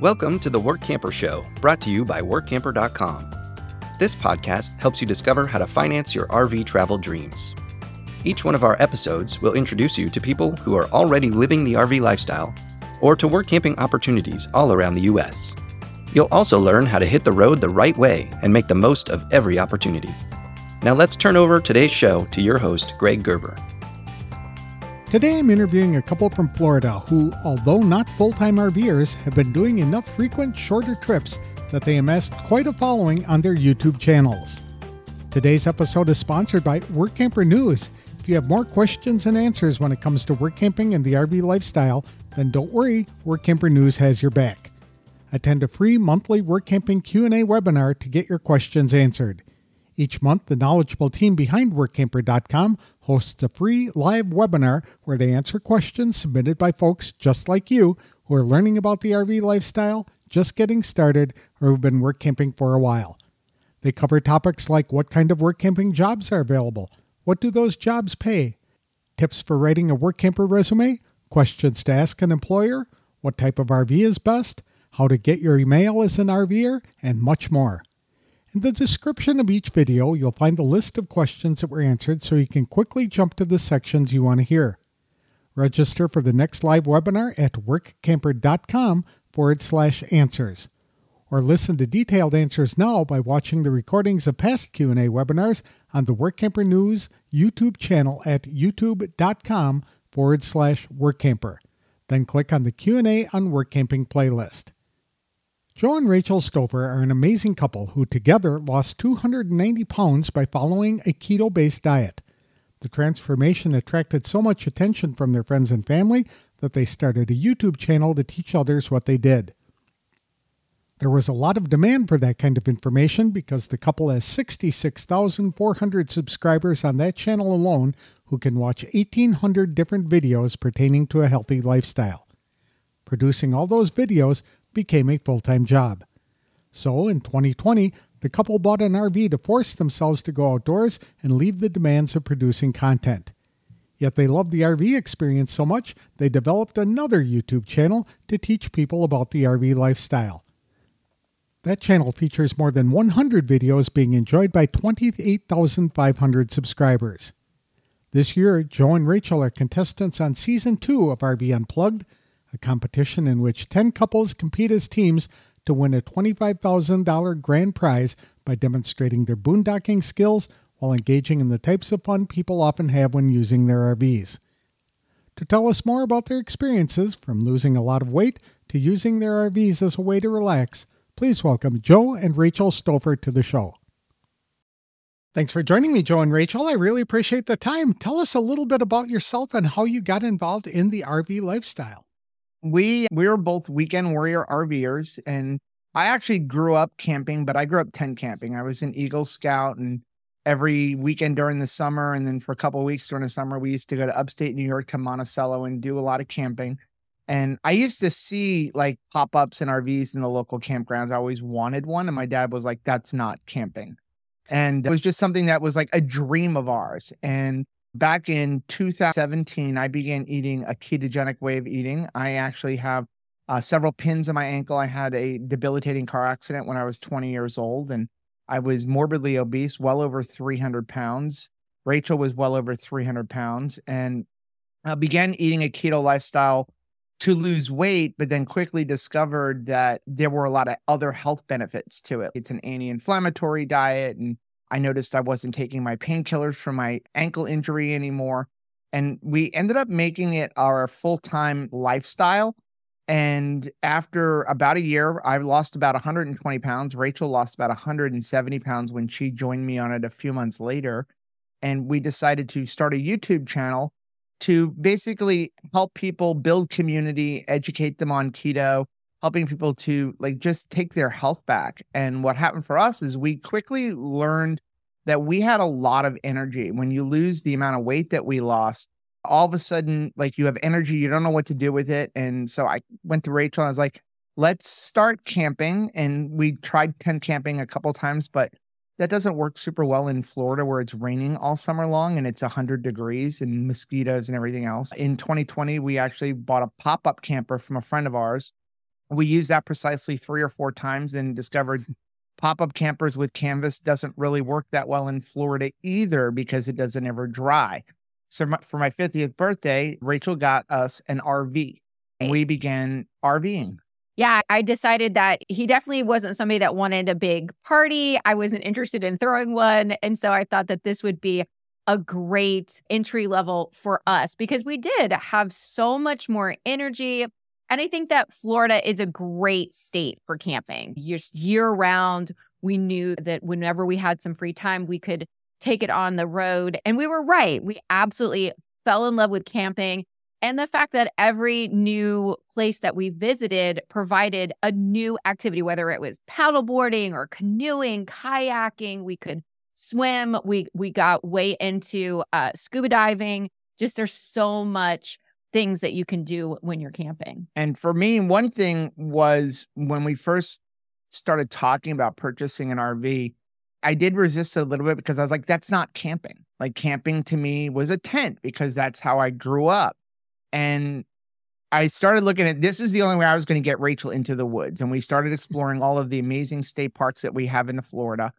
Welcome to the Work Camper Show, brought to you by WorkCamper.com. This podcast helps you discover how to finance your RV travel dreams. Each one of our episodes will introduce you to people who are already living the RV lifestyle or to work camping opportunities all around the U.S. You'll also learn how to hit the road the right way and make the most of every opportunity. Now let's turn over today's show to your host, Greg Gerber. Today I'm interviewing a couple from Florida who, although not full time RVers, have been doing enough frequent shorter trips that they amassed quite a following on their YouTube channels. Today's episode is sponsored by Work Camper News. If you have more questions and answers when it comes to work camping and the RV lifestyle, then don't worry, Work Camper News has your back. Attend a free monthly work camping Q&A webinar to get your questions answered. Each month, the knowledgeable team behind WorkCamper.com hosts a free live webinar where they answer questions submitted by folks just like you who are learning about the RV lifestyle, just getting started, or who've been work camping for a while. They cover topics like what kind of work camping jobs are available, what do those jobs pay, tips for writing a work camper resume, questions to ask an employer, what type of RV is best, how to get your email as an RVer, and much more. In the description of each video, you'll find a list of questions that were answered so you can quickly jump to the sections you want to hear. Register for the next live webinar at workcamper.com forward slash answers. Or listen to detailed answers now by watching the recordings of past Q&A webinars on the WorkCamper News YouTube channel at youtube.com forward slash workcamper. Then click on the Q&A on WorkCamping playlist. Joe and Rachel Stauffer are an amazing couple who together lost 290 pounds by following a keto based diet. The transformation attracted so much attention from their friends and family that they started a YouTube channel to teach others what they did. There was a lot of demand for that kind of information because the couple has 66,400 subscribers on that channel alone who can watch 1,800 different videos pertaining to a healthy lifestyle. Producing all those videos became a full time job. So in 2020, the couple bought an RV to force themselves to go outdoors and leave the demands of producing content. Yet they loved the RV experience so much, they developed another YouTube channel to teach people about the RV lifestyle. That channel features more than 100 videos being enjoyed by 28,500 subscribers. This year, Joe and Rachel are contestants on season 2 of RV Unplugged, a competition in which 10 couples compete as teams to win a $25,000 grand prize by demonstrating their boondocking skills while engaging in the types of fun people often have when using their RVs. To tell us more about their experiences, from losing a lot of weight to using their RVs as a way to relax, please welcome Joe and Rachel Stauffer to the show. Thanks for joining me, Joe and Rachel. I really appreciate the time. Tell us a little bit about yourself and how you got involved in the RV lifestyle we we were both weekend warrior RVers, and I actually grew up camping, but I grew up tent camping. I was an Eagle Scout, and every weekend during the summer, and then for a couple weeks during the summer, we used to go to upstate New York to Monticello and do a lot of camping. And I used to see like pop ups and RVs in the local campgrounds. I always wanted one, and my dad was like, "That's not camping," and it was just something that was like a dream of ours. And Back in 2017, I began eating a ketogenic way of eating. I actually have uh, several pins in my ankle. I had a debilitating car accident when I was 20 years old, and I was morbidly obese, well over 300 pounds. Rachel was well over 300 pounds, and I began eating a keto lifestyle to lose weight, but then quickly discovered that there were a lot of other health benefits to it. It's an anti inflammatory diet and I noticed I wasn't taking my painkillers for my ankle injury anymore. And we ended up making it our full time lifestyle. And after about a year, I lost about 120 pounds. Rachel lost about 170 pounds when she joined me on it a few months later. And we decided to start a YouTube channel to basically help people build community, educate them on keto, helping people to like just take their health back. And what happened for us is we quickly learned that we had a lot of energy. When you lose the amount of weight that we lost, all of a sudden, like you have energy, you don't know what to do with it. And so I went to Rachel and I was like, let's start camping. And we tried tent camping a couple times, but that doesn't work super well in Florida where it's raining all summer long and it's 100 degrees and mosquitoes and everything else. In 2020, we actually bought a pop up camper from a friend of ours We used that precisely three or four times and discovered pop up campers with canvas doesn't really work that well in Florida either because it doesn't ever dry. So for my 50th birthday, Rachel got us an RV. And we began RVing. Yeah, I decided that he definitely wasn't somebody that wanted a big party. I wasn't interested in throwing one. And so I thought that this would be a great entry level for us because we did have so much more energy. And I think that Florida is a great state for camping. Just year round, we knew that whenever we had some free time, we could take it on the road. And we were right. We absolutely fell in love with camping. And the fact that every new place that we visited provided a new activity, whether it was paddleboarding or canoeing, kayaking, we could swim. We we got way into uh, scuba diving. Just there's so much things that you can do when you're camping. And for me, one thing was when we first started talking about purchasing an RV, I did resist a little bit because I was like, that's not camping. Like camping to me was a tent because that's how I grew up. And I started looking at this is the only way I was going to get Rachel into the woods. And we started exploring all of the amazing state parks that we have in Florida.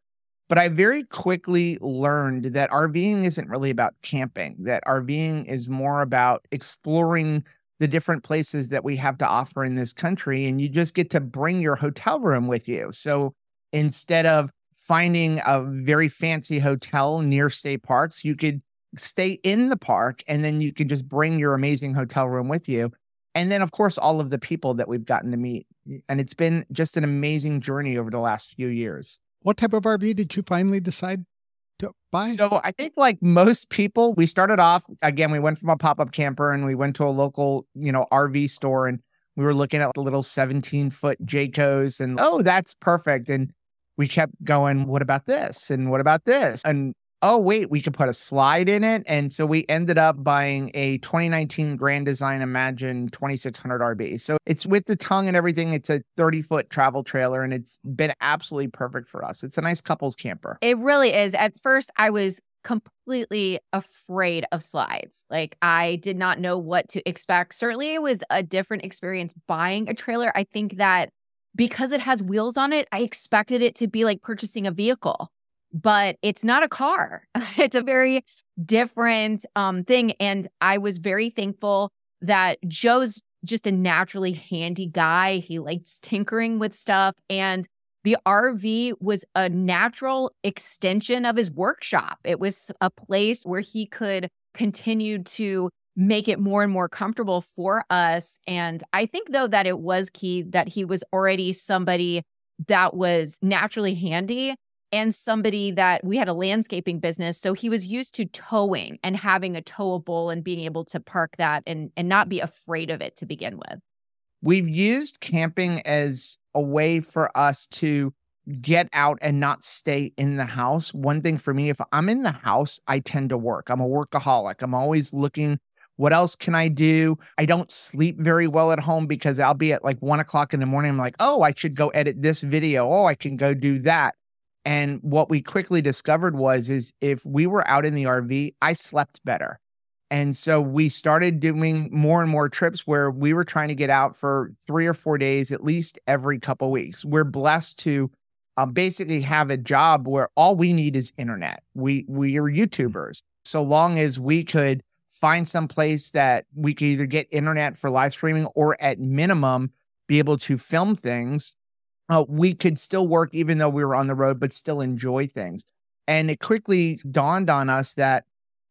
But I very quickly learned that RVing isn't really about camping, that RVing is more about exploring the different places that we have to offer in this country. And you just get to bring your hotel room with you. So instead of finding a very fancy hotel near state parks, you could stay in the park and then you can just bring your amazing hotel room with you. And then, of course, all of the people that we've gotten to meet. And it's been just an amazing journey over the last few years. What type of RV did you finally decide to buy? So I think like most people, we started off again, we went from a pop-up camper and we went to a local, you know, RV store and we were looking at the little 17 foot Jaycos and oh, that's perfect. And we kept going, what about this? And what about this? And oh, wait, we could put a slide in it. And so we ended up buying a 2019 Grand Design Imagine 2600 RB. So it's with the tongue and everything. It's a 30 foot travel trailer and it's been absolutely perfect for us. It's a nice couples camper. It really is. At first, I was completely afraid of slides. Like I did not know what to expect. Certainly, it was a different experience buying a trailer. I think that because it has wheels on it, I expected it to be like purchasing a vehicle but it's not a car. it's a very different um, thing. And I was very thankful that Joe's just a naturally handy guy. He likes tinkering with stuff. And the RV was a natural extension of his workshop. It was a place where he could continue to make it more and more comfortable for us. And I think, though, that it was key that he was already somebody that was naturally handy and somebody that we had a landscaping business. So he was used to towing and having a towable and being able to park that and, and not be afraid of it to begin with. We've used camping as a way for us to get out and not stay in the house. One thing for me, if I'm in the house, I tend to work. I'm a workaholic. I'm always looking what else can I do? I don't sleep very well at home because I'll be at like one o'clock in the morning. I'm like, oh, I should go edit this video. Oh, I can go do that. And what we quickly discovered was is if we were out in the RV, I slept better. And so we started doing more and more trips where we were trying to get out for three or four days, at least every couple weeks. We're blessed to uh, basically have a job where all we need is internet. We we are YouTubers. So long as we could find some place that we could either get internet for live streaming or at minimum be able to film things, uh, we could still work even though we were on the road, but still enjoy things. And it quickly dawned on us that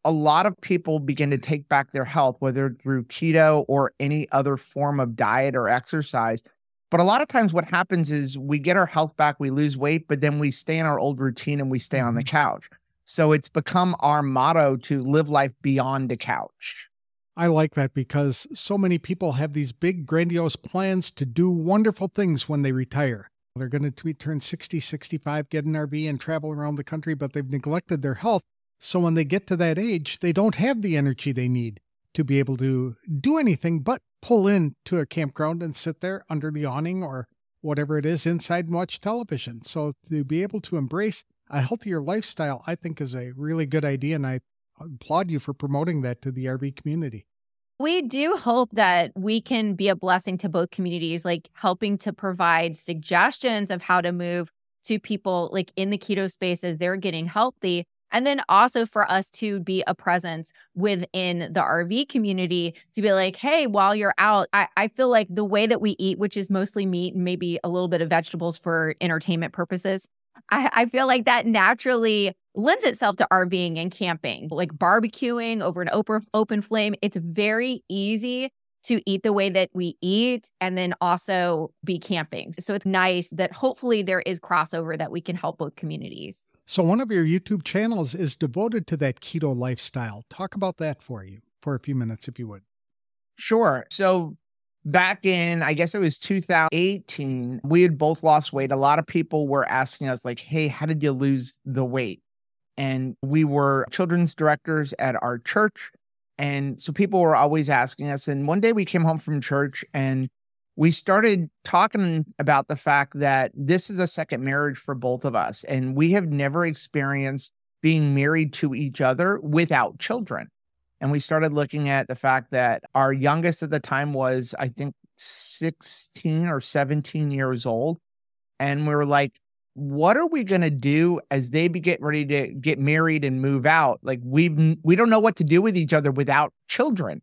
a lot of people begin to take back their health, whether through keto or any other form of diet or exercise. But a lot of times, what happens is we get our health back, we lose weight, but then we stay in our old routine and we stay on the mm-hmm. couch. So it's become our motto to live life beyond the couch. I like that because so many people have these big, grandiose plans to do wonderful things when they retire. They're going to turn 60, 65, get an RV, and travel around the country, but they've neglected their health. So when they get to that age, they don't have the energy they need to be able to do anything but pull in to a campground and sit there under the awning or whatever it is inside and watch television. So to be able to embrace a healthier lifestyle, I think is a really good idea. And I applaud you for promoting that to the RV community. We do hope that we can be a blessing to both communities, like helping to provide suggestions of how to move to people like in the keto space as they're getting healthy. And then also for us to be a presence within the RV community to be like, hey, while you're out, I, I feel like the way that we eat, which is mostly meat and maybe a little bit of vegetables for entertainment purposes, I, I feel like that naturally lends itself to RVing and camping, like barbecuing over an open open flame. It's very easy to eat the way that we eat and then also be camping. So it's nice that hopefully there is crossover that we can help both communities. So one of your YouTube channels is devoted to that keto lifestyle. Talk about that for you for a few minutes if you would. Sure. So back in i guess it was 2018 we had both lost weight a lot of people were asking us like hey how did you lose the weight and we were children's directors at our church and so people were always asking us and one day we came home from church and we started talking about the fact that this is a second marriage for both of us and we have never experienced being married to each other without children and we started looking at the fact that our youngest at the time was, I think, 16 or 17 years old. And we were like, what are we going to do as they be get ready to get married and move out? Like we've we don't know what to do with each other without children.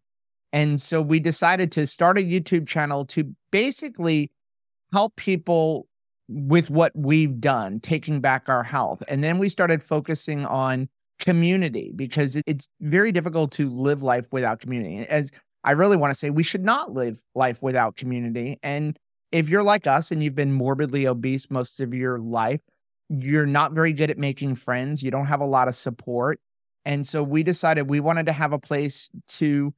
And so we decided to start a YouTube channel to basically help people with what we've done, taking back our health. And then we started focusing on community because it's very difficult to live life without community. As I really want to say, we should not live life without community. And if you're like us and you've been morbidly obese most of your life, you're not very good at making friends. You don't have a lot of support. And so we decided we wanted to have a place to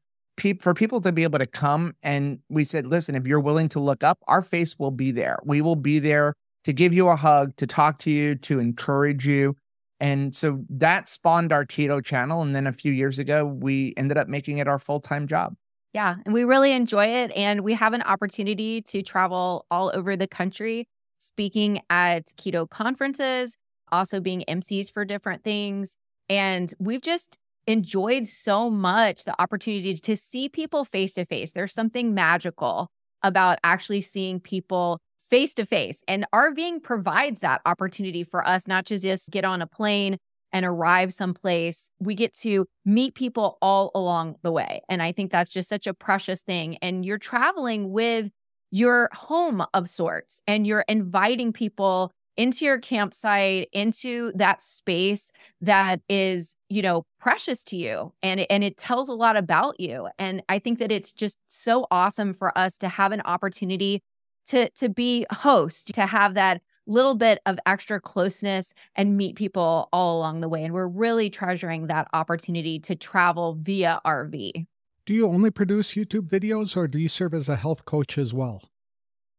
for people to be able to come and we said listen if you're willing to look up our face will be there we will be there to give you a hug to talk to you to encourage you and so that spawned our keto channel. And then a few years ago, we ended up making it our full time job. Yeah. And we really enjoy it. And we have an opportunity to travel all over the country, speaking at keto conferences, also being MCs for different things. And we've just enjoyed so much the opportunity to see people face to face. There's something magical about actually seeing people face to face. And RVing provides that opportunity for us, not to just get on a plane and arrive someplace. We get to meet people all along the way. And I think that's just such a precious thing. And you're traveling with your home of sorts and you're inviting people into your campsite into that space that is you know precious to you and and it tells a lot about you and i think that it's just so awesome for us to have an opportunity to to be host, to have that little bit of extra closeness and meet people all along the way. And we're really treasuring that opportunity to travel via RV. Do you only produce YouTube videos or do you serve as a health coach as well?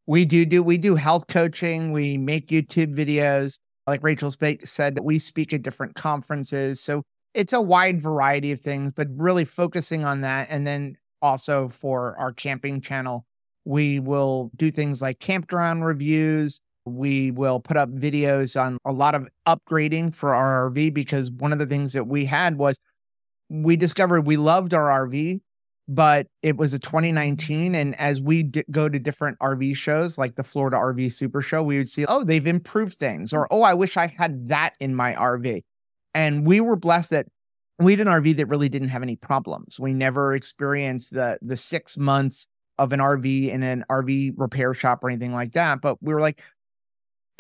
We do do we do health coaching, we make YouTube videos. Like Rachel said, we speak at different conferences. So it's a wide variety of things, but really focusing on that. And then also for our camping channel, we will do things like campground reviews. We will put up videos on a lot of upgrading for our RV because one of the things that we had was we discovered we loved our RV, but it was a 2019. And as we d- go to different RV shows like the Florida RV Super Show, we would see, oh, they've improved things, or oh, I wish I had that in my RV. And we were blessed that we had an RV that really didn't have any problems. We never experienced the the six months of an RV in an RV repair shop or anything like that. But we were like,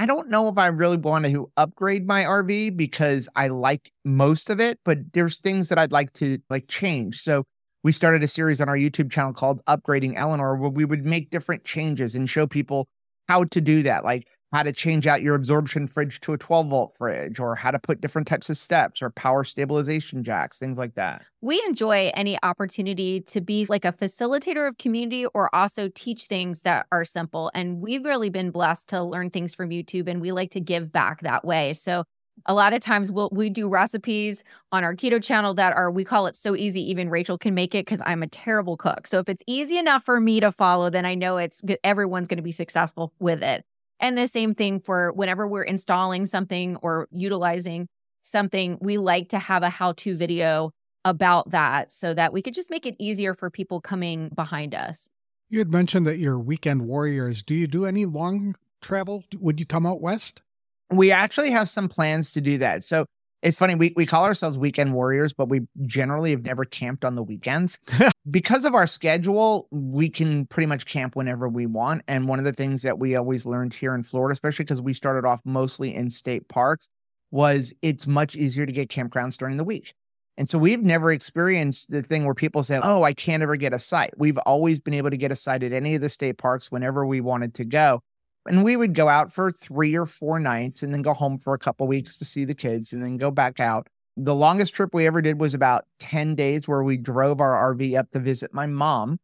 I don't know if I really want to upgrade my RV because I like most of it, but there's things that I'd like to like change. So we started a series on our YouTube channel called Upgrading Eleanor, where we would make different changes and show people how to do that. Like how to change out your absorption fridge to a 12 volt fridge or how to put different types of steps or power stabilization jacks, things like that. We enjoy any opportunity to be like a facilitator of community or also teach things that are simple. And we've really been blessed to learn things from YouTube and we like to give back that way. So a lot of times we'll we do recipes on our keto channel that are we call it so easy even Rachel can make it because I'm a terrible cook. So if it's easy enough for me to follow, then I know it's everyone's going to be successful with it. And the same thing for whenever we're installing something or utilizing something, we like to have a how to video about that so that we could just make it easier for people coming behind us. You had mentioned that you're weekend warriors. Do you do any long travel? Would you come out west? We actually have some plans to do that. So it's funny, we, we call ourselves weekend warriors, but we generally have never camped on the weekends. because of our schedule, we can pretty much camp whenever we want. And one of the things that we always learned here in Florida, especially because we started off mostly in state parks, was it's much easier to get campgrounds during the week. And so we've never experienced the thing where people say, Oh, I can't ever get a site. We've always been able to get a site at any of the state parks whenever we wanted to go. And we would go out for three or four nights and then go home for a couple weeks to see the kids and then go back out. The longest trip we ever did was about 10 days where we drove our RV up to visit my mom.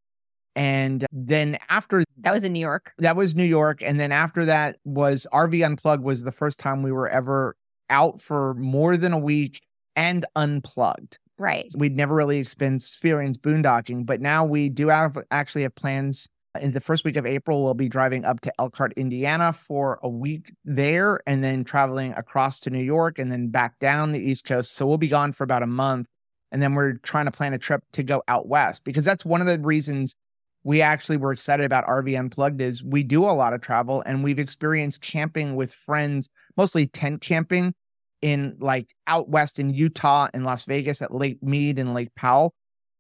And then after that was in New York. That was New York. And then after that was RV Unplugged was the first time we were ever out for more than a week and unplugged. Right. We'd never really experienced boondocking, but now we do have actually have plans. In the first week of April, we'll be driving up to Elkhart, Indiana for a week there and then traveling across to New York and then back down the East Coast. So we'll be gone for about a month. And then we're trying to plan a trip to go out west because that's one of the reasons we actually were excited about RV Unplugged is we do a lot of travel and we've experienced camping with friends, mostly tent camping in like out west in Utah and Las Vegas at Lake Mead and Lake Powell.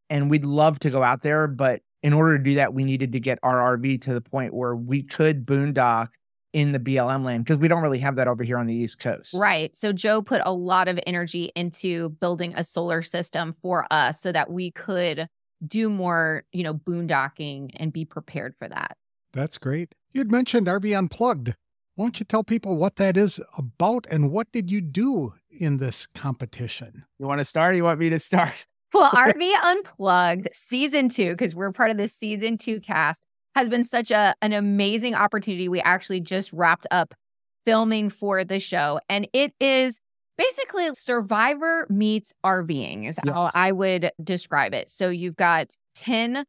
And we'd love to go out there. But in order to do that, we needed to get our RV to the point where we could boondock in the BLM land because we don't really have that over here on the East Coast. Right. So Joe put a lot of energy into building a solar system for us so that we could do more, you know, boondocking and be prepared for that. That's great. You'd mentioned RV Unplugged. Why don't you tell people what that is about and what did you do in this competition? You want to start you want me to start? Well, RV Unplugged season two, because we're part of the season two cast, has been such a an amazing opportunity. We actually just wrapped up filming for the show, and it is basically Survivor meets RVing, is yes. how I would describe it. So you've got 10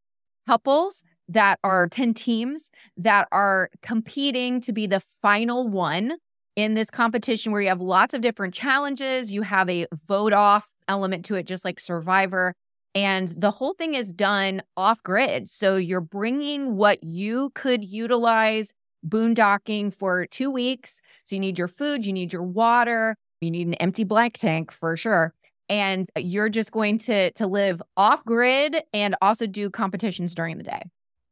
couples that are 10 teams that are competing to be the final one in this competition where you have lots of different challenges. You have a vote off element to it, just like Survivor. And the whole thing is done off grid. So you're bringing what you could utilize boondocking for two weeks. So you need your food, you need your water, you need an empty black tank for sure. And you're just going to to live off grid and also do competitions during the day.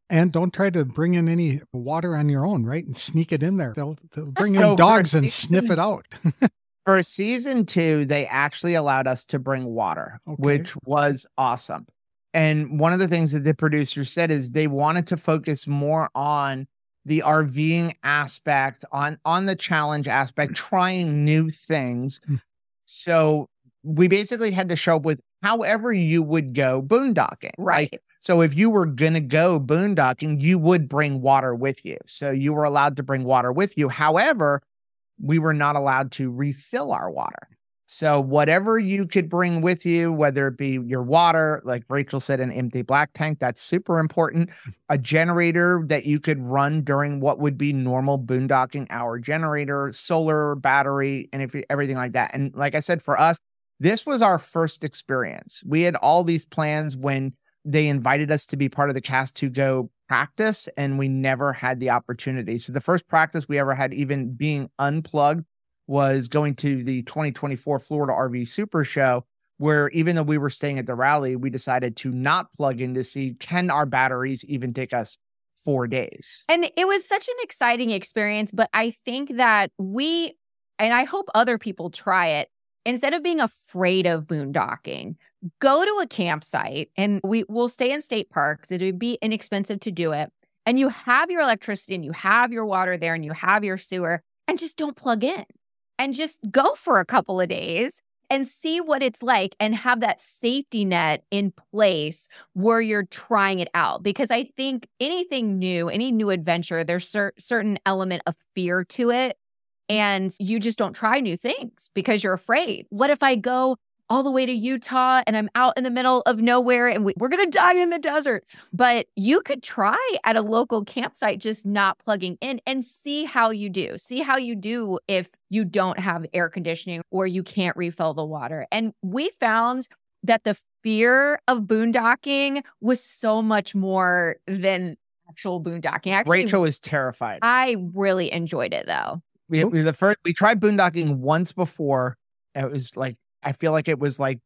And don't try to bring in any water on your own, right? And sneak it in there. They'll, they'll bring so in dogs and sniff it out. for season two, they actually allowed us to bring water, okay. which was awesome. And one of the things that the producer said is they wanted to focus more on the RVing aspect, on on the challenge aspect, trying new things. Hmm. So we basically had to show up with however you would go boondocking. Right. Like, so if you were going to go boondocking, you would bring water with you. So you were allowed to bring water with you. However, we were not allowed to refill our water. So whatever you could bring with you, whether it be your water, like Rachel said, an empty black tank, that's super important. A generator that you could run during what would be normal boondocking hour generator, solar, battery, and if everything like that. And like I said, for us, this was our first experience. We had all these plans when they invited us to be part of the cast to go practice and we never had the opportunity. So the first practice we ever had even being unplugged was going to the 2024 Florida RV Super Show where even though we were staying at the rally, we decided to not plug in to see can our batteries even take us 4 days. And it was such an exciting experience, but I think that we and I hope other people try it instead of being afraid of boondocking, go to a campsite and we will stay in state parks. It would be inexpensive to do it. And you have your electricity and you have your water there and you have your sewer and just don't plug in and just go for a couple of days and see what it's like and have that safety net in place where you're trying it out because i think anything new any new adventure there's cer- certain element of fear to it and you just don't try new things because you're afraid. What if I go all the way to Utah and I'm out in the middle of nowhere and we, are going to die in the desert? But you could try at a local campsite, just not plugging in and see how you do. See how you do if you don't have air conditioning or you can't refill the water. And we found that the fear of boondocking was so much more than actual boondocking. Actually, Rachel was terrified. I really enjoyed it though. We, we the first we tried boondocking once before. It was like I feel like it was like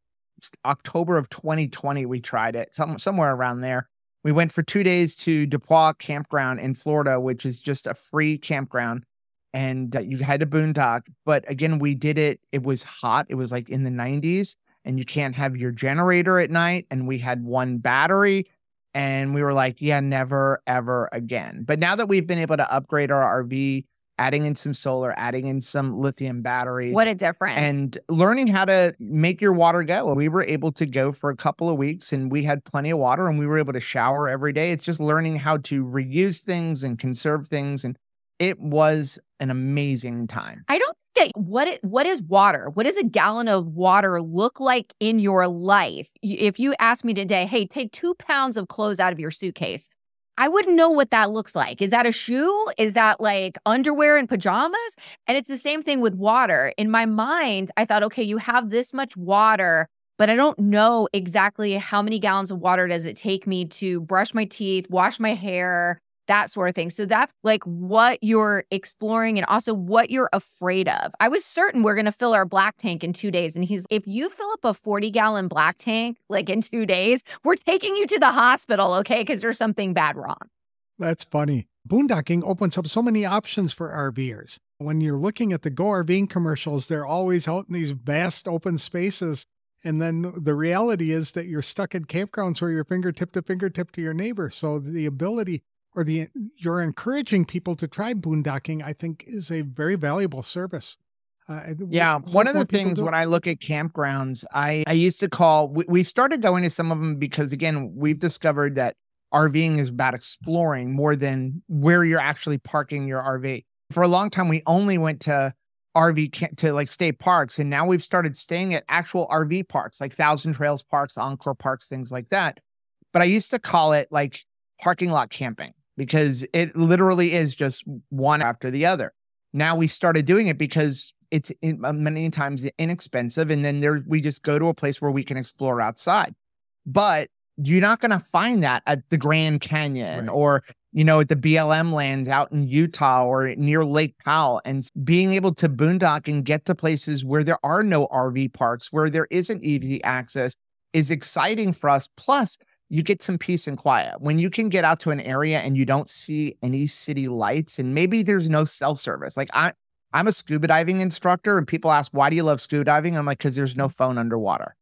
October of 2020. We tried it some somewhere around there. We went for two days to DePauw Campground in Florida, which is just a free campground, and uh, you had to boondock. But again, we did it. It was hot. It was like in the 90s, and you can't have your generator at night. And we had one battery, and we were like, yeah, never ever again. But now that we've been able to upgrade our RV adding in some solar, adding in some lithium battery. What a difference. And learning how to make your water go. We were able to go for a couple of weeks and we had plenty of water and we were able to shower every day. It's just learning how to reuse things and conserve things. And it was an amazing time. I don't think that what it, what is water? What does a gallon of water look like in your life? If you ask me today, hey, take two pounds of clothes out of your suitcase, I wouldn't know what that looks like. Is that a shoe? Is that like underwear and pajamas? And it's the same thing with water. In my mind, I thought, okay, you have this much water, but I don't know exactly how many gallons of water does it take me to brush my teeth, wash my hair, that sort of thing. So that's like what you're exploring and also what you're afraid of. I was certain we're going to fill our black tank in two days. And he's, if you fill up a 40 gallon black tank like in two days, we're taking you to the hospital, okay? Because there's something bad wrong. That's funny. Boondocking opens up so many options for RVers. When you're looking at the Go RVing commercials, they're always out in these vast open spaces. And then the reality is that you're stuck in campgrounds where you're fingertip to fingertip to your neighbor. So the ability or the you're encouraging people to try boondocking, I think is a very valuable service. Uh, yeah, one of the things when I look at campgrounds, I I used to call. We, we've started going to some of them because again, we've discovered that RVing is about exploring more than where you're actually parking your RV. For a long time, we only went to RV to like state parks, and now we've started staying at actual RV parks, like Thousand Trails parks, Encore parks, things like that. But I used to call it like parking lot camping because it literally is just one after the other. Now we started doing it because it's in, uh, many times inexpensive, and then there we just go to a place where we can explore outside. But you're not going to find that at the Grand Canyon right. or you know at the BLM lands out in Utah or near Lake Powell, and being able to boondock and get to places where there are no RV parks, where there isn't easy access, is exciting for us. Plus, you get some peace and quiet. When you can get out to an area and you don't see any city lights and maybe there's no self-service. Like I I'm a scuba diving instructor and people ask, "Why do you love scuba diving?" I'm like, "Cuz there's no phone underwater.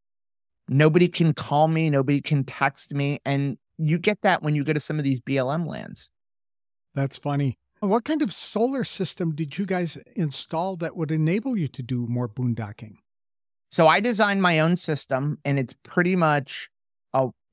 Nobody can call me, nobody can text me, and you get that when you go to some of these BLM lands." That's funny. What kind of solar system did you guys install that would enable you to do more boondocking? So I designed my own system and it's pretty much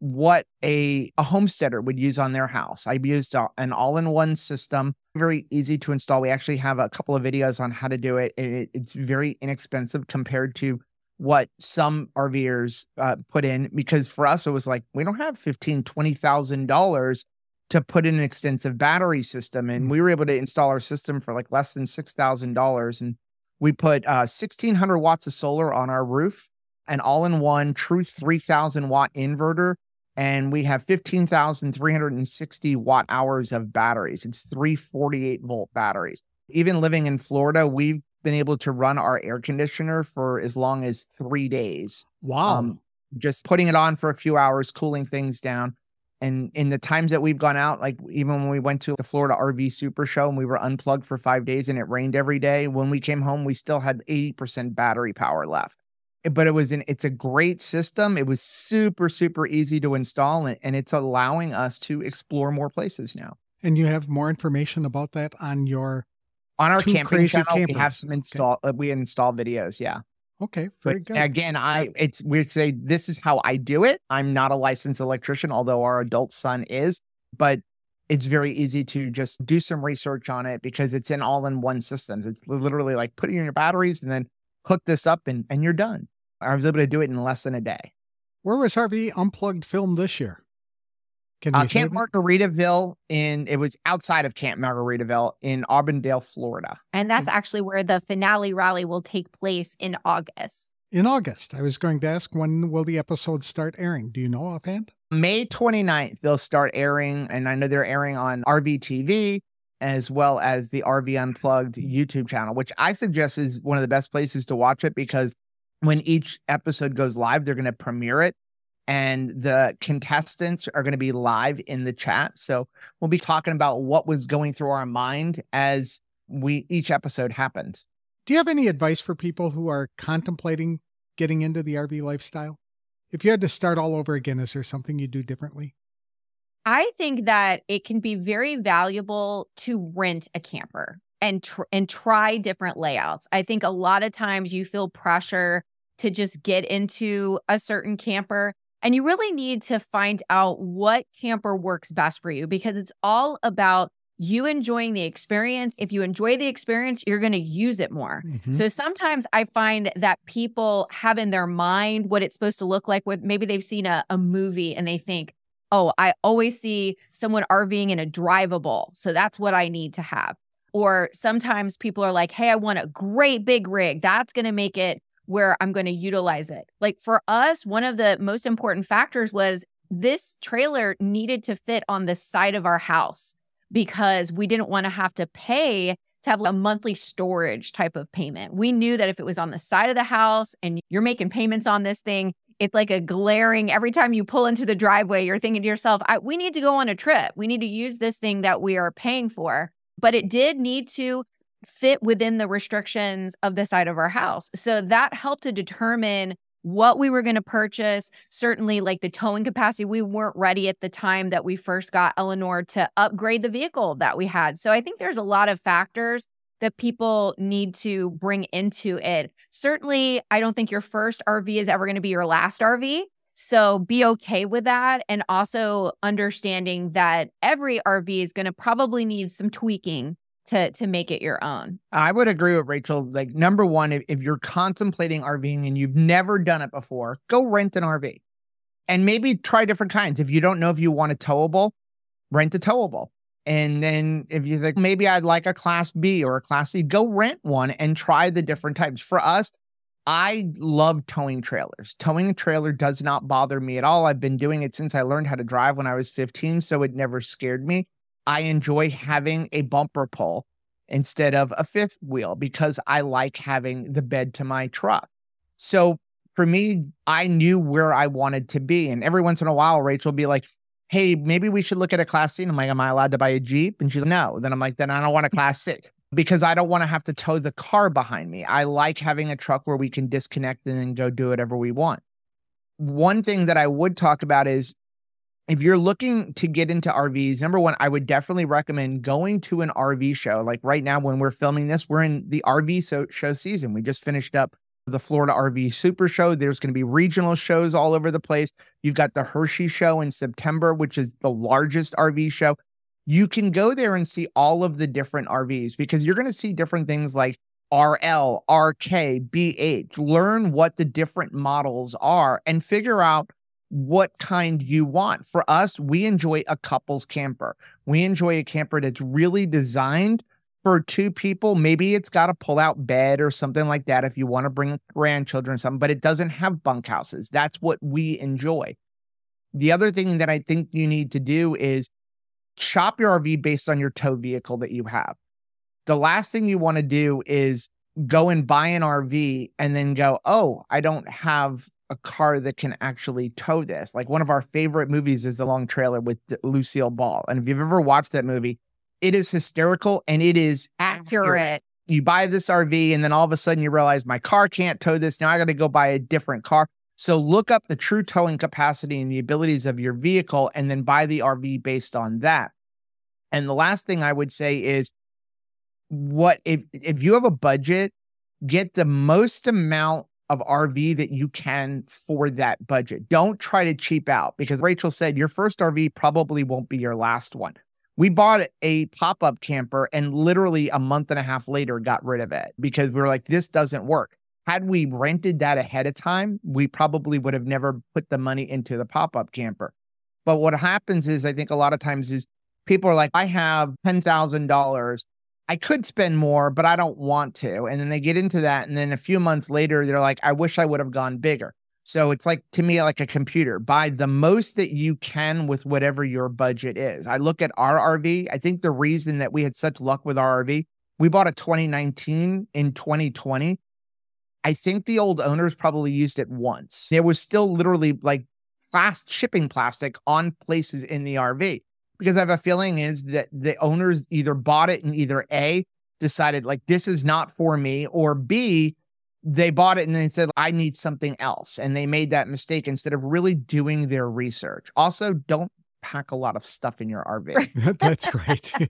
what a, a homesteader would use on their house. I've used a, an all in one system, very easy to install. We actually have a couple of videos on how to do it. it it's very inexpensive compared to what some RVers uh, put in because for us, it was like, we don't have fifteen, twenty thousand dollars to put in an extensive battery system. And mm-hmm. we were able to install our system for like less than $6,000. And we put uh, 1600 watts of solar on our roof, an all in one true 3000 watt inverter and we have 15,360 watt hours of batteries. It's three 48 volt batteries. Even living in Florida, we've been able to run our air conditioner for as long as three days. Wow. Um, just putting it on for a few hours, cooling things down. And in the times that we've gone out, like even when we went to the Florida RV Super Show and we were unplugged for five days and it rained every day, when we came home, we still had 80% battery power left but it was an it's a great system. It was super super easy to install and, and it's allowing us to explore more places now. And you have more information about that on your on our camping channel. Campers. We have some install okay. uh, we install videos. Yeah. Okay, very but good. Again, I it's we say this is how I do it. I'm not a licensed electrician, although our adult son is, but it's very easy to just do some research on it because it's in all in one systems. It's literally like putting in your batteries and then hook this up and and you're done. I was able to do it in less than a day. Where was RV Unplugged filmed this year? Can uh, Camp Margaritaville in it was outside of Camp Margaritaville in Auburndale, Florida. And that's actually where the finale rally will take place in August. in August. I was going to ask when will the episodes start airing? Do you know offhand? May 29th, they'll start airing, and I know they're airing on RV as well as the RV Unplugged YouTube channel, which I suggest is one of the best places to watch it because when each episode goes live, they're going to premiere it and the contestants are going to be live in the chat. So we'll be talking about what was going through our mind as we each episode happened. Do you have any advice for people who are contemplating getting into the RV lifestyle? If you had to start all over again, is there something you would do differently? I think that it can be very valuable to rent a camper and tr- and try different layouts. I think a lot of times you feel pressure to just get into a certain camper and you really need to find out what camper works best for you because it's all about you enjoying the experience. If you enjoy the experience, you're going to use it more. Mm-hmm. So sometimes I find that people have in their mind what it's supposed to look like with maybe they've seen a, a movie and they think, oh, I always see someone RVing in a drivable. So that's what I need to have. Or sometimes people are like, hey, I want a great big rig. That's going to make it where I'm going to utilize it. Like for us, one of the most important factors was this trailer needed to fit on the side of our house because we didn't want to have to pay to have a monthly storage type of payment. We knew that if it was on the side of the house and you're making payments on this thing, it's like a glaring every time you pull into the driveway, you're thinking to yourself, we need to go on a trip. We need to use this thing that we are paying for. But it did need to fit within the restrictions of the side of our house. So that helped to determine what we were going to purchase. Certainly, like the towing capacity, we weren't ready at the time that we first got Eleanor to upgrade the vehicle that we had. So I think there's a lot of factors that people need to bring into it. Certainly, I don't think your first RV is ever going to be your last RV. So be okay with that. And also understanding that every RV is going to probably need some tweaking to to make it your own. I would agree with Rachel. Like number one, if, if you're contemplating RVing and you've never done it before, go rent an RV. And maybe try different kinds. If you don't know if you want a towable, rent a towable. And then if you think maybe I'd like a class B or a class C, go rent one and try the different types. For us, I love towing trailers. Towing a trailer does not bother me at all. I've been doing it since I learned how to drive when I was 15, so it never scared me. I enjoy having a bumper pull instead of a fifth wheel because I like having the bed to my truck. So for me, I knew where I wanted to be. And every once in a while, Rachel will be like, Hey, maybe we should look at a class C. And I'm like, Am I allowed to buy a Jeep? And she's like, No. Then I'm like, Then I don't want a class C because I don't want to have to tow the car behind me. I like having a truck where we can disconnect and then go do whatever we want. One thing that I would talk about is if you're looking to get into RVs, number one, I would definitely recommend going to an RV show. Like right now, when we're filming this, we're in the RV so- show season. We just finished up the Florida RV Super Show. There's going to be regional shows all over the place. You've got the Hershey Show in September, which is the largest RV show. You can go there and see all of the different RVs because you're going to see different things like RL, RK, BH. Learn what the different models are and figure out what kind you want. For us, we enjoy a couples camper. We enjoy a camper that's really designed for two people. Maybe it's got a pull out bed or something like that if you want to bring grandchildren something, but it doesn't have bunkhouses. That's what we enjoy. The other thing that I think you need to do is shop your RV based on your tow vehicle that you have. The last thing you want to do is go and buy an RV and then go, oh, I don't have a car that can actually tow this. Like one of our favorite movies is The Long Trailer with Lucille Ball. And if you've ever watched that movie, it is hysterical and it is accurate. accurate. You buy this RV and then all of a sudden you realize my car can't tow this. Now I got to go buy a different car. So look up the true towing capacity and the abilities of your vehicle and then buy the RV based on that. And the last thing I would say is what if if you have a budget, get the most amount of RV that you can for that budget. Don't try to cheap out because Rachel said your first RV probably won't be your last one. We bought a pop up camper and literally a month and a half later got rid of it because we were like, this doesn't work. Had we rented that ahead of time, we probably would have never put the money into the pop up camper. But what happens is, I think a lot of times is people are like, I have $10,000 I could spend more, but I don't want to. And then they get into that. And then a few months later, they're like, I wish I would have gone bigger. So it's like to me, like a computer, buy the most that you can with whatever your budget is. I look at our RV. I think the reason that we had such luck with our RV, we bought a 2019 in 2020. I think the old owners probably used it once. There was still literally like plast shipping plastic on places in the RV because I have a feeling is that the owners either bought it and either A decided like this is not for me or B they bought it and they said I need something else and they made that mistake instead of really doing their research. Also don't pack a lot of stuff in your RV. That's right.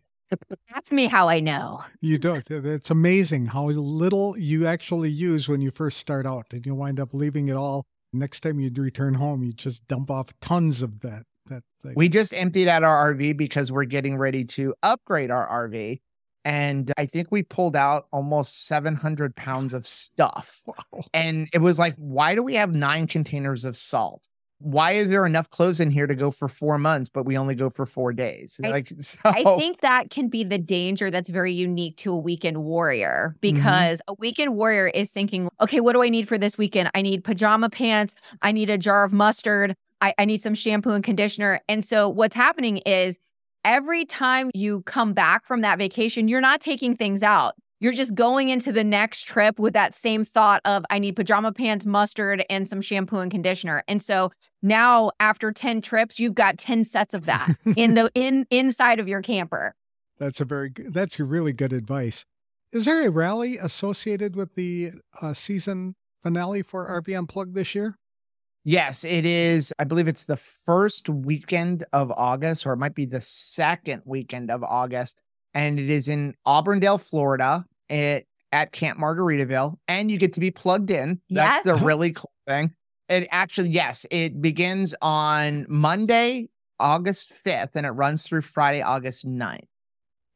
Ask me how I know. You don't. It's amazing how little you actually use when you first start out and you wind up leaving it all. Next time you return home, you just dump off tons of that that thing. We just emptied out our RV because we're getting ready to upgrade our RV. And I think we pulled out almost 700 pounds of stuff. Wow. And it was like, why do we have nine containers of salt? Why is there enough clothes in here to go for four months, but we only go for four days? I- like, so I think that can be the danger that's very unique to a weekend warrior mm-hmm. because a weekend warrior is thinking, okay, what do I need for this weekend? I need pajama pants. I need a jar of mustard. I, I need some shampoo and conditioner. And so what's happening is every time you come back from that vacation, you're not taking things out. You're just going into the next trip with that same thought of I need pajama pants, mustard, and some shampoo and conditioner. And so now after 10 trips, you've got 10 sets of that in the in inside of your camper. That's a very good, that's really good advice. Is there a rally associated with the uh, season finale for RV Unplugged this year? Yes, it is. I believe it's the first weekend of August, or it might be the second weekend of August. And it is in Auburndale, Florida, at, at Camp Margaritaville. And you get to be plugged in. That's Yes. the really cool thing. It actually, yes, it begins on Monday, August 5th, and it runs through Friday, August 9th.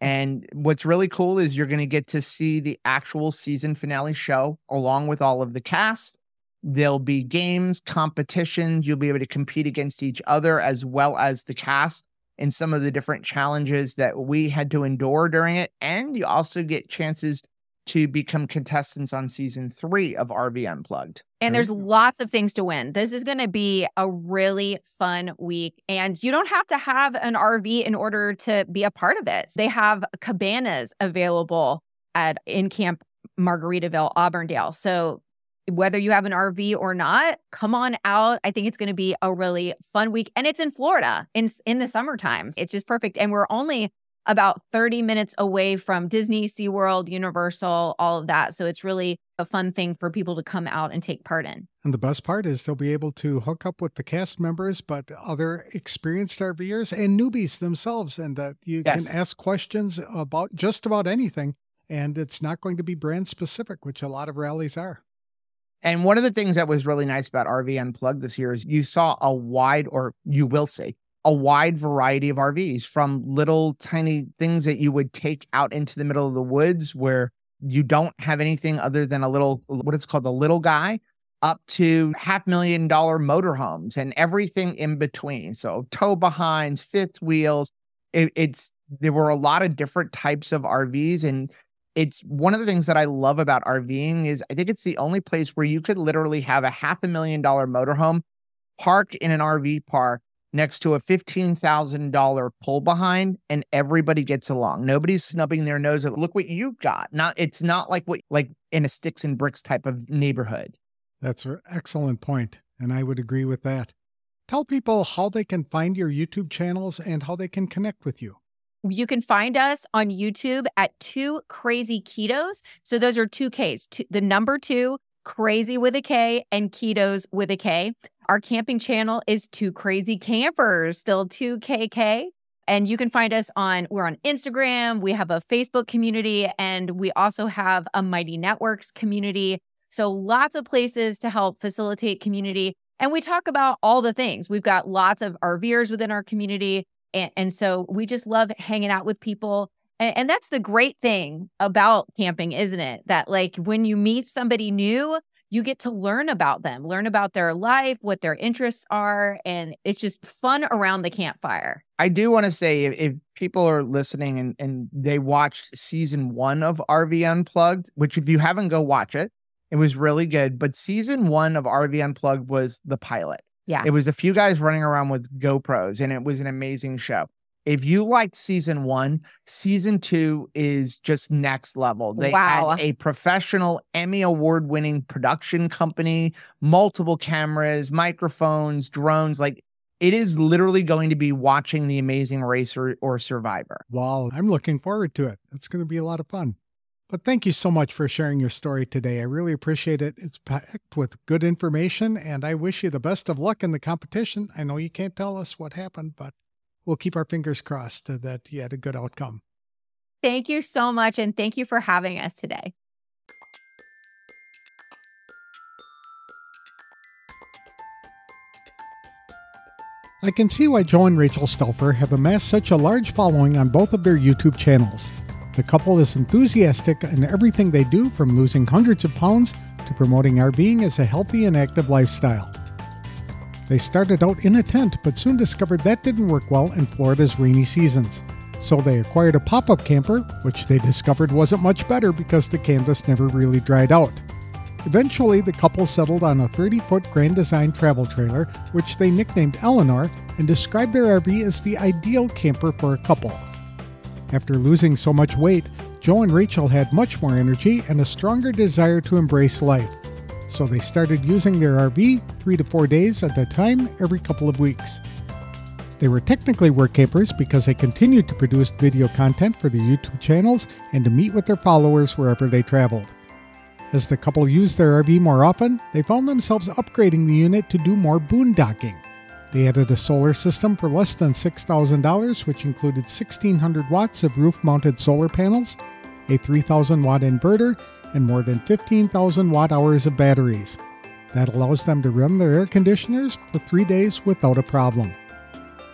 And what's really cool is you're going to get to see the actual season finale show along with all of the cast. There'll be games, competitions. You'll be able to compete against each other as well as the cast in some of the different challenges that we had to endure during it. And you also get chances to become contestants on season three of RV Unplugged. And there's lots of things to win. This is going to be a really fun week. And you don't have to have an RV in order to be a part of it. They have cabanas available at in Camp Margaritaville, Auburndale. So whether you have an RV or not, come on out. I think it's going to be a really fun week. And it's in Florida in in the summertime. It's just perfect. And we're only about 30 minutes away from Disney, SeaWorld, Universal, all of that. So it's really a fun thing for people to come out and take part in. And the best part is they'll be able to hook up with the cast members, but other experienced RVers and newbies themselves, and that you Yes. can ask questions about just about anything. And it's not going to be brand specific, which a lot of rallies are. And one of the things that was really nice about RV Unplugged this year is you saw a wide, or you will see, a wide variety of RVs from little tiny things that you would take out into the middle of the woods where you don't have anything other than a little, what is called the little guy, up to half million dollar motorhomes and everything in between. So tow behinds, fifth wheels. It, it's, there were a lot of different types of RVs and it's one of the things that I love about RVing is I think it's the only place where you could literally have a half a million dollar motorhome park in an RV park next to a $15,000 pull behind and everybody gets along. Nobody's snubbing their nose at look what you got. Not it's not like what like in a sticks and bricks type of neighborhood. That's an excellent point, and I would agree with that. Tell people how they can find your YouTube channels and how they can connect with you. You can find us on YouTube at Two Crazy Ketos. So those are two Ks, two, the number two, crazy with a K, and ketos with a K. Our camping channel is Two Crazy Campers, still 2KK. And you can find us on, we're on Instagram, we have a Facebook community, and we also have a Mighty Networks community. So lots of places to help facilitate community. And we talk about all the things. We've got lots of RVers within our community. And, and so we just love hanging out with people. And, and that's the great thing about camping, isn't it? That like when you meet somebody new, you get to learn about them, learn about their life, what their interests are, and it's just fun around the campfire. I do want to say if, if people are listening and, and they watched season one of RV Unplugged, which if you haven't, go watch it. It was really good. But season one of RV Unplugged was the pilot. Yeah. It was a few guys running around with GoPros, and it was an amazing show. If you liked season one, season two is just next level. They Wow. had a professional Emmy award winning production company, multiple cameras, microphones, drones. Like it is literally going to be watching The Amazing Race or, or Survivor. Wow, I'm looking forward to it. It's going to be a lot of fun. But thank you so much for sharing your story today. I really appreciate it. It's packed with good information, and I wish you the best of luck in the competition. I know you can't tell us what happened, but we'll keep our fingers crossed that you had a good outcome. Thank you so much. And thank you for having us today. I can see why Joe and Rachel Stauffer have amassed such a large following on both of their YouTube channels. The couple is enthusiastic in everything they do, from losing hundreds of pounds to promoting RVing as a healthy and active lifestyle. They started out in a tent, but soon discovered that didn't work well in Florida's rainy seasons. So they acquired a pop up camper, which they discovered wasn't much better because the canvas never really dried out. Eventually, the couple settled on a 30 foot Grand Design travel trailer, which they nicknamed Eleanor, and described their RV as the ideal camper for a couple. After losing so much weight, Joe and Rachel had much more energy and a stronger desire to embrace life. So they started using their RV three to four days at a time every couple of weeks. They were technically work campers because they continued to produce video content for the YouTube channels and to meet with their followers wherever they traveled. As the couple used their RV more often, they found themselves upgrading the unit to do more boondocking. They added a solar system for less than $6,000, which included 1,600 watts of roof mounted solar panels, a 3,000 watt inverter, and more than 15,000 watt hours of batteries. That allows them to run their air conditioners for three days without a problem.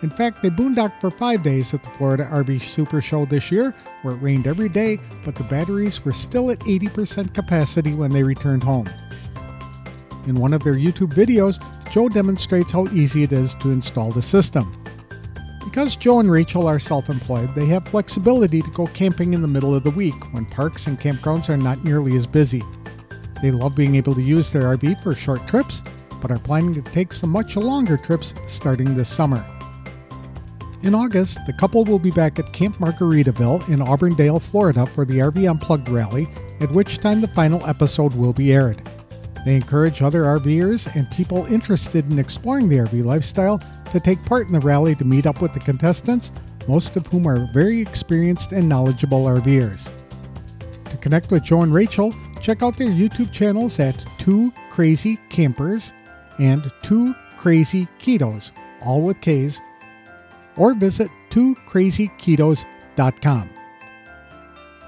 In fact, they boondocked for five days at the Florida RV Super Show this year, where it rained every day, but the batteries were still at 80% capacity when they returned home. In one of their YouTube videos, Joe demonstrates how easy it is to install the system. Because Joe and Rachel are self employed, they have flexibility to go camping in the middle of the week when parks and campgrounds are not nearly as busy. They love being able to use their RV for short trips, but are planning to take some much longer trips starting this summer. In August, the couple will be back at Camp Margaritaville in Auburndale, Florida for the RV Unplugged rally, at which time the final episode will be aired. They encourage other RVers and people interested in exploring the RV lifestyle to take part in the rally to meet up with the contestants, most of whom are very experienced and knowledgeable RVers. To connect with Joe and Rachel, check out their YouTube channels at Two Crazy Campers and Two Crazy Ketos, all with K's, or visit twocrazyketos.com.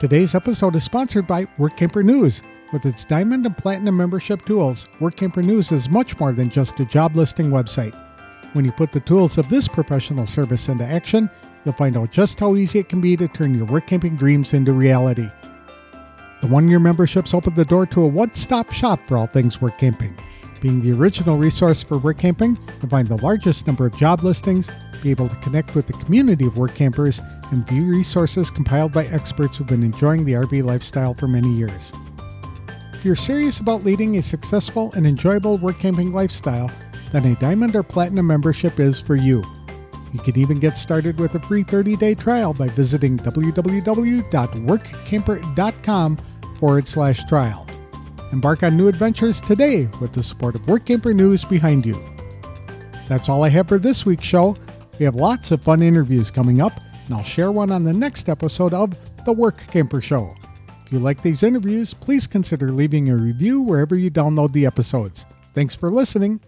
Today's episode is sponsored by WorkCamper News. With its diamond and platinum membership tools, WorkCamper News is much more than just a job listing website. When you put the tools of this professional service into action, you'll find out just how easy it can be to turn your work camping dreams into reality. The one year memberships open the door to a one stop shop for all things work camping. Being the original resource for work camping, you'll find the largest number of job listings, be able to connect with the community of work campers, and view resources compiled by experts who've been enjoying the RV lifestyle for many years. If you're serious about leading a successful and enjoyable work camping lifestyle, then a Diamond or Platinum membership is for you. You can even get started with a free 30 day trial by visiting www.workcamper.com forward slash trial. Embark on new adventures today with the support of WorkCamper News behind you. That's all I have for this week's show. We have lots of fun interviews coming up, and I'll share one on the next episode of The Work Camper Show. If you like these interviews, please consider leaving a review wherever you download the episodes. Thanks for listening.